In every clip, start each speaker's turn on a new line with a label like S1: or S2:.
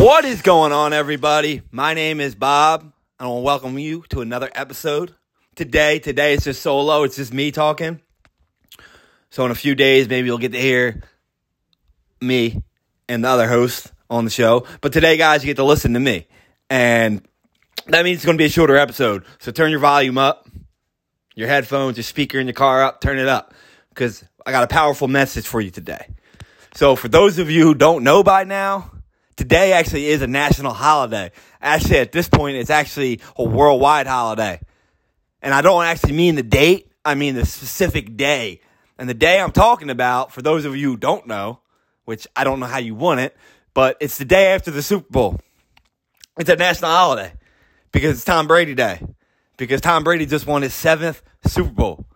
S1: What is going on, everybody? My name is Bob, and I want to welcome you to another episode. Today, today it's just solo. It's just me talking. So in a few days, maybe you'll get to hear me and the other host on the show. But today, guys, you get to listen to me, and that means it's going to be a shorter episode. So turn your volume up, your headphones, your speaker in your car up, turn it up, because I got a powerful message for you today. So for those of you who don't know by now, today actually is a national holiday. Actually, at this point, it's actually a worldwide holiday. And I don't actually mean the date, I mean the specific day. And the day I'm talking about, for those of you who don't know, which I don't know how you want it, but it's the day after the Super Bowl. It's a national holiday because it's Tom Brady Day. Because Tom Brady just won his seventh Super Bowl.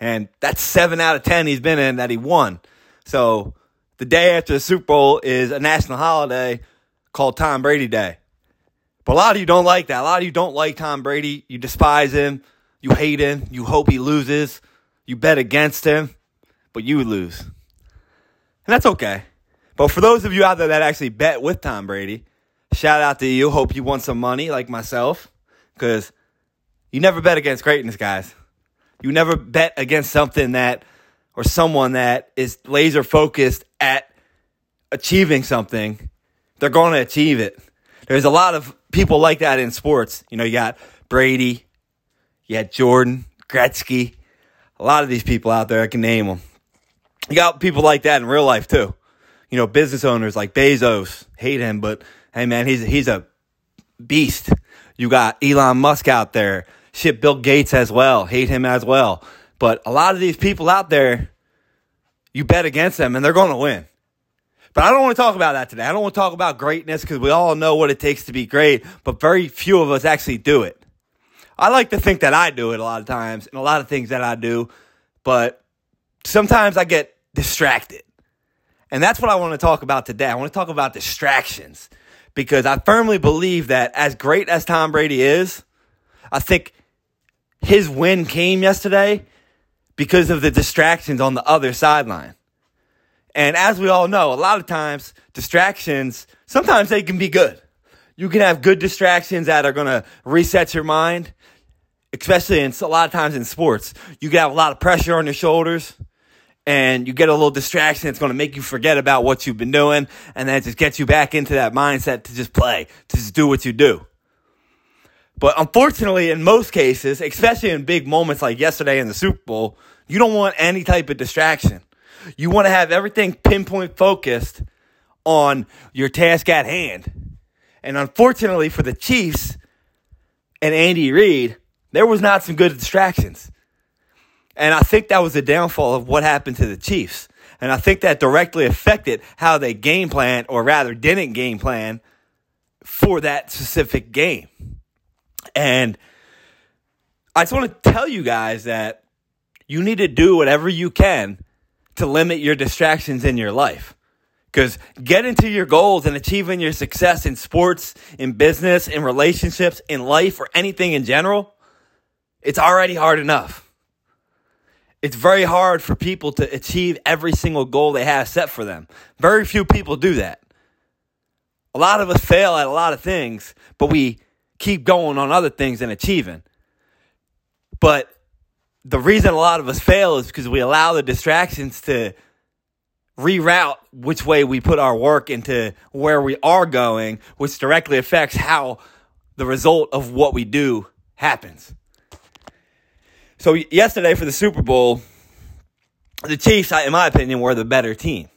S1: And that's seven out of 10 he's been in that he won. So the day after the Super Bowl is a national holiday called Tom Brady Day. But a lot of you don't like that. A lot of you don't like Tom Brady. You despise him. You hate him. You hope he loses. You bet against him, but you lose. And that's okay. But for those of you out there that actually bet with Tom Brady, shout out to you. Hope you won some money like myself because you never bet against greatness, guys. You never bet against something that or someone that is laser focused at achieving something. They're going to achieve it. There's a lot of people like that in sports. You know, you got Brady, you got Jordan, Gretzky, a lot of these people out there. I can name them. You got people like that in real life too. You know, business owners like Bezos hate him, but hey man, he's he's a beast. You got Elon Musk out there. Shit, Bill Gates as well. Hate him as well. But a lot of these people out there, you bet against them and they're going to win. But I don't want to talk about that today. I don't want to talk about greatness because we all know what it takes to be great, but very few of us actually do it. I like to think that I do it a lot of times and a lot of things that I do, but sometimes I get distracted. And that's what I want to talk about today. I want to talk about distractions because I firmly believe that as great as Tom Brady is, I think his win came yesterday because of the distractions on the other sideline. And as we all know, a lot of times distractions, sometimes they can be good. You can have good distractions that are going to reset your mind, especially in a lot of times in sports. You can have a lot of pressure on your shoulders and you get a little distraction that's going to make you forget about what you've been doing and then it just gets you back into that mindset to just play, to just do what you do. But unfortunately, in most cases, especially in big moments like yesterday in the Super Bowl, you don't want any type of distraction. You want to have everything pinpoint focused on your task at hand. And unfortunately for the Chiefs and Andy Reid, there was not some good distractions. And I think that was the downfall of what happened to the Chiefs. And I think that directly affected how they game plan, or rather didn't game plan for that specific game. And I just want to tell you guys that you need to do whatever you can to limit your distractions in your life. Because getting to your goals and achieving your success in sports, in business, in relationships, in life, or anything in general, it's already hard enough. It's very hard for people to achieve every single goal they have set for them. Very few people do that. A lot of us fail at a lot of things, but we keep going on other things and achieving. But the reason a lot of us fail is because we allow the distractions to reroute which way we put our work into where we are going, which directly affects how the result of what we do happens. So, yesterday for the Super Bowl, the Chiefs, in my opinion, were the better team.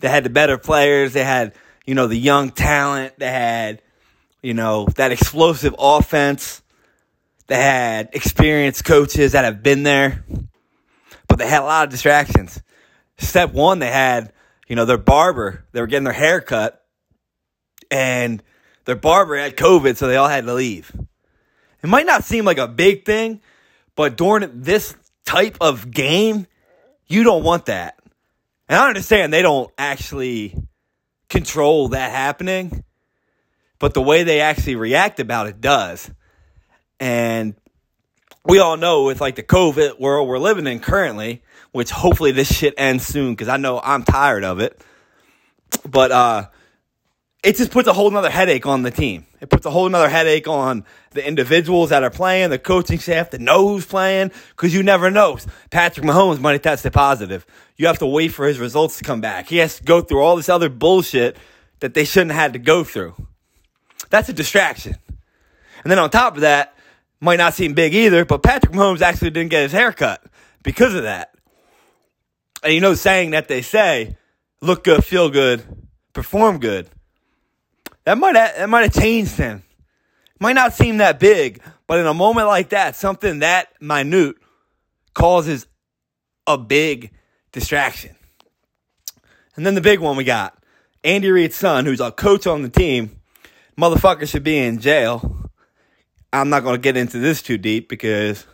S1: They had the better players. They had, you know, the young talent. They had, you know, that explosive offense. They had experienced coaches that have been there, but they had a lot of distractions. Step one, they had, you know, their barber. They were getting their hair cut, and their barber had COVID, so they all had to leave. It might not seem like a big thing, but during this type of game, you don't want that. And I understand they don't actually control that happening, but the way they actually react about it does. And we all know with like the COVID world we're living in currently, which hopefully this shit ends soon because I know I'm tired of it. But uh, it just puts a whole nother headache on the team. It puts a whole nother headache on the individuals that are playing, the coaching staff to know who's playing, because you never know. Patrick Mahomes might tested positive. You have to wait for his results to come back. He has to go through all this other bullshit that they shouldn't have had to go through. That's a distraction. And then on top of that, might not seem big either, but Patrick Mahomes actually didn't get his hair cut because of that. And you know, saying that they say, look good, feel good, perform good. That might have, that might have changed him. Might not seem that big, but in a moment like that, something that minute causes a big distraction. And then the big one we got Andy Reid's son, who's a coach on the team, motherfucker should be in jail. I'm not going to get into this too deep because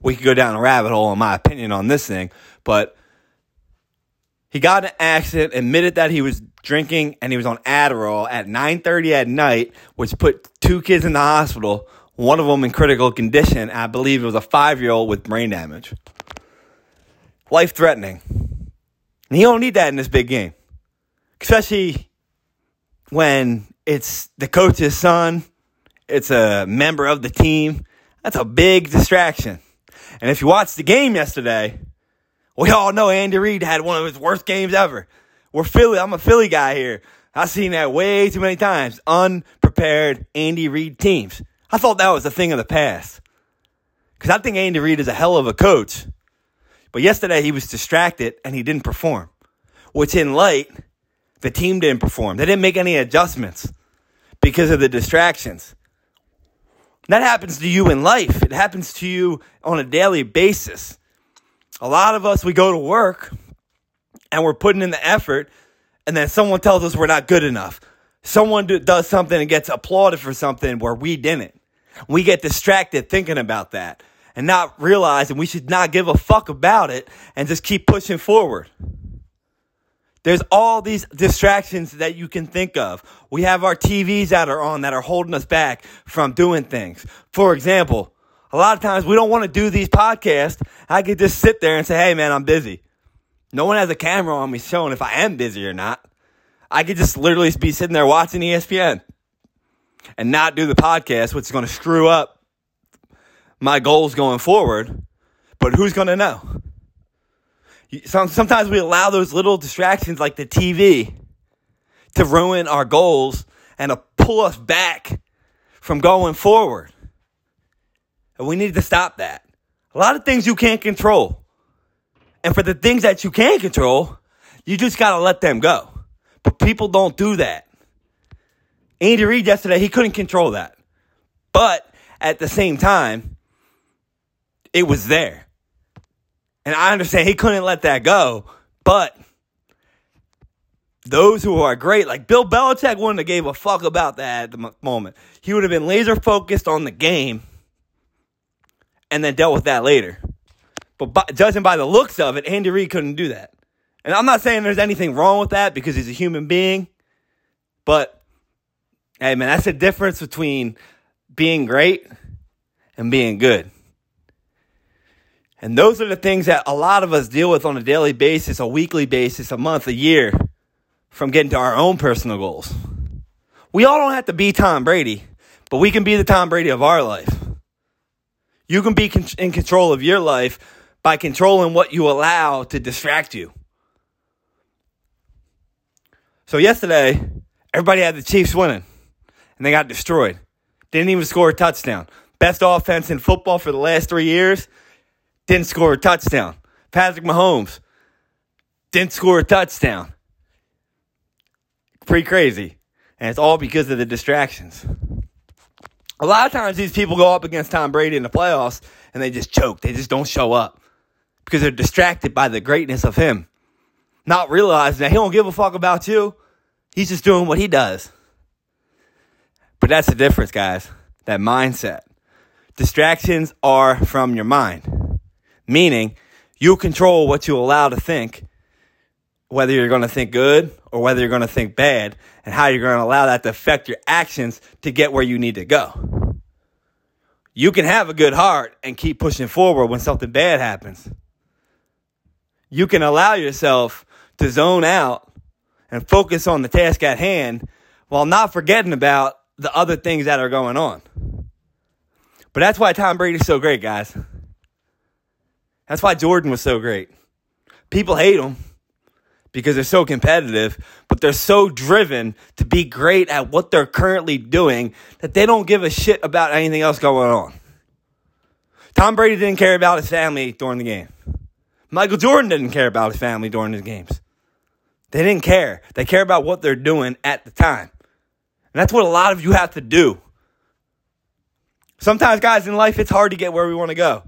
S1: we could go down a rabbit hole, in my opinion, on this thing. But he got an accident, admitted that he was drinking, and he was on Adderall at 9:30 at night, which put two kids in the hospital. One of them in critical condition. I believe it was a five-year-old with brain damage. Life threatening. And don't need that in this big game, especially when it's the coach's son. It's a member of the team. That's a big distraction. And if you watched the game yesterday, we all know Andy Reid had one of his worst games ever. We're Philly. I'm a Philly guy here. I've seen that way too many times. Unprepared Andy Reid teams. I thought that was a thing of the past. Because I think Andy Reid is a hell of a coach. But yesterday he was distracted and he didn't perform. Which in light, the team didn't perform. They didn't make any adjustments because of the distractions. That happens to you in life. It happens to you on a daily basis a lot of us, we go to work and we're putting in the effort, and then someone tells us we're not good enough. Someone do, does something and gets applauded for something where we didn't. We get distracted thinking about that and not realizing we should not give a fuck about it and just keep pushing forward. There's all these distractions that you can think of. We have our TVs that are on that are holding us back from doing things. For example, a lot of times we don't want to do these podcasts. I could just sit there and say, hey, man, I'm busy. No one has a camera on me showing if I am busy or not. I could just literally be sitting there watching ESPN and not do the podcast, which is going to screw up my goals going forward. But who's going to know? Sometimes we allow those little distractions like the TV to ruin our goals and to pull us back from going forward. And we need to stop that. A lot of things you can't control. And for the things that you can control, you just got to let them go. But people don't do that. Andy Reid yesterday, he couldn't control that. But at the same time, it was there. And I understand he couldn't let that go. But those who are great, like Bill Belichick, wouldn't have gave a fuck about that at the moment. He would have been laser focused on the game and then dealt with that later. But by, judging by the looks of it, Andy Reid couldn't do that. And I'm not saying there's anything wrong with that because he's a human being, but hey, man, that's the difference between being great and being good. And those are the things that a lot of us deal with on a daily basis, a weekly basis, a month, a year from getting to our own personal goals. We all don't have to be Tom Brady, but we can be the Tom Brady of our life. You can be in control of your life by controlling what you allow to distract you. So yesterday, everybody had the Chiefs winning, and they got destroyed. Didn't even score a touchdown. Best offense in football for the last three years, didn't score a touchdown. Patrick Mahomes didn't score a touchdown. Pretty crazy. And it's all because of the distractions. A lot of times these people go up against Tom Brady in the playoffs and they just choke. They just don't show up because they're distracted by the greatness of him. Not realizing that he don't give a fuck about you. He's just doing what he does. But that's the difference, guys. That mindset. Distractions are from your mind. Meaning, you control what you allow to think, whether you're going to think good or whether you're going to think bad and how you're going to allow that to affect your actions to get where you need to go. You can have a good heart and keep pushing forward when something bad happens. You can allow yourself to zone out and focus on the task at hand while not forgetting about the other things that are going on. But that's why Tom Brady's so great, guys. That's why Jordan was so great. People hate him because they're so competitive, but they're so driven to be great at what they're currently doing that they don't give a shit about anything else going on. Tom Brady didn't care about his family during the game. Michael Jordan didn't care about his family during his games. They didn't care. They care about what they're doing at the time. And that's what a lot of you have to do. Sometimes, guys, in life, it's hard to get where we want to go.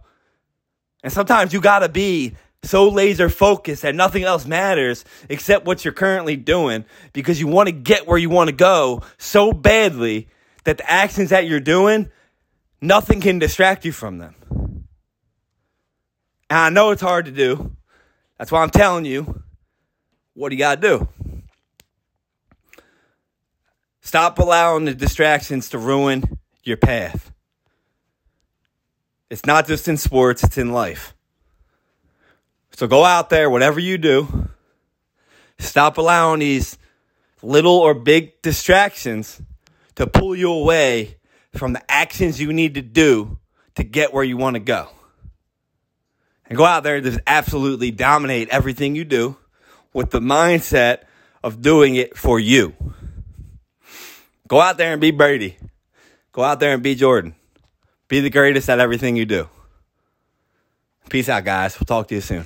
S1: And sometimes you got to be so laser focused that nothing else matters except what you're currently doing because you want to get where you want to go so badly that the actions that you're doing, nothing can distract you from them. And I know it's hard to do. That's why I'm telling you what do you got to do? Stop allowing the distractions to ruin your path. It's not just in sports, it's in life. So go out there, whatever you do, stop allowing these little or big distractions to pull you away from the actions you need to do to get where you want to go. And go out there and just absolutely dominate everything you do with the mindset of doing it for you. Go out there and be Brady. Go out there and be Jordan. Be the greatest at everything you do. Peace out, guys. We'll talk to you soon.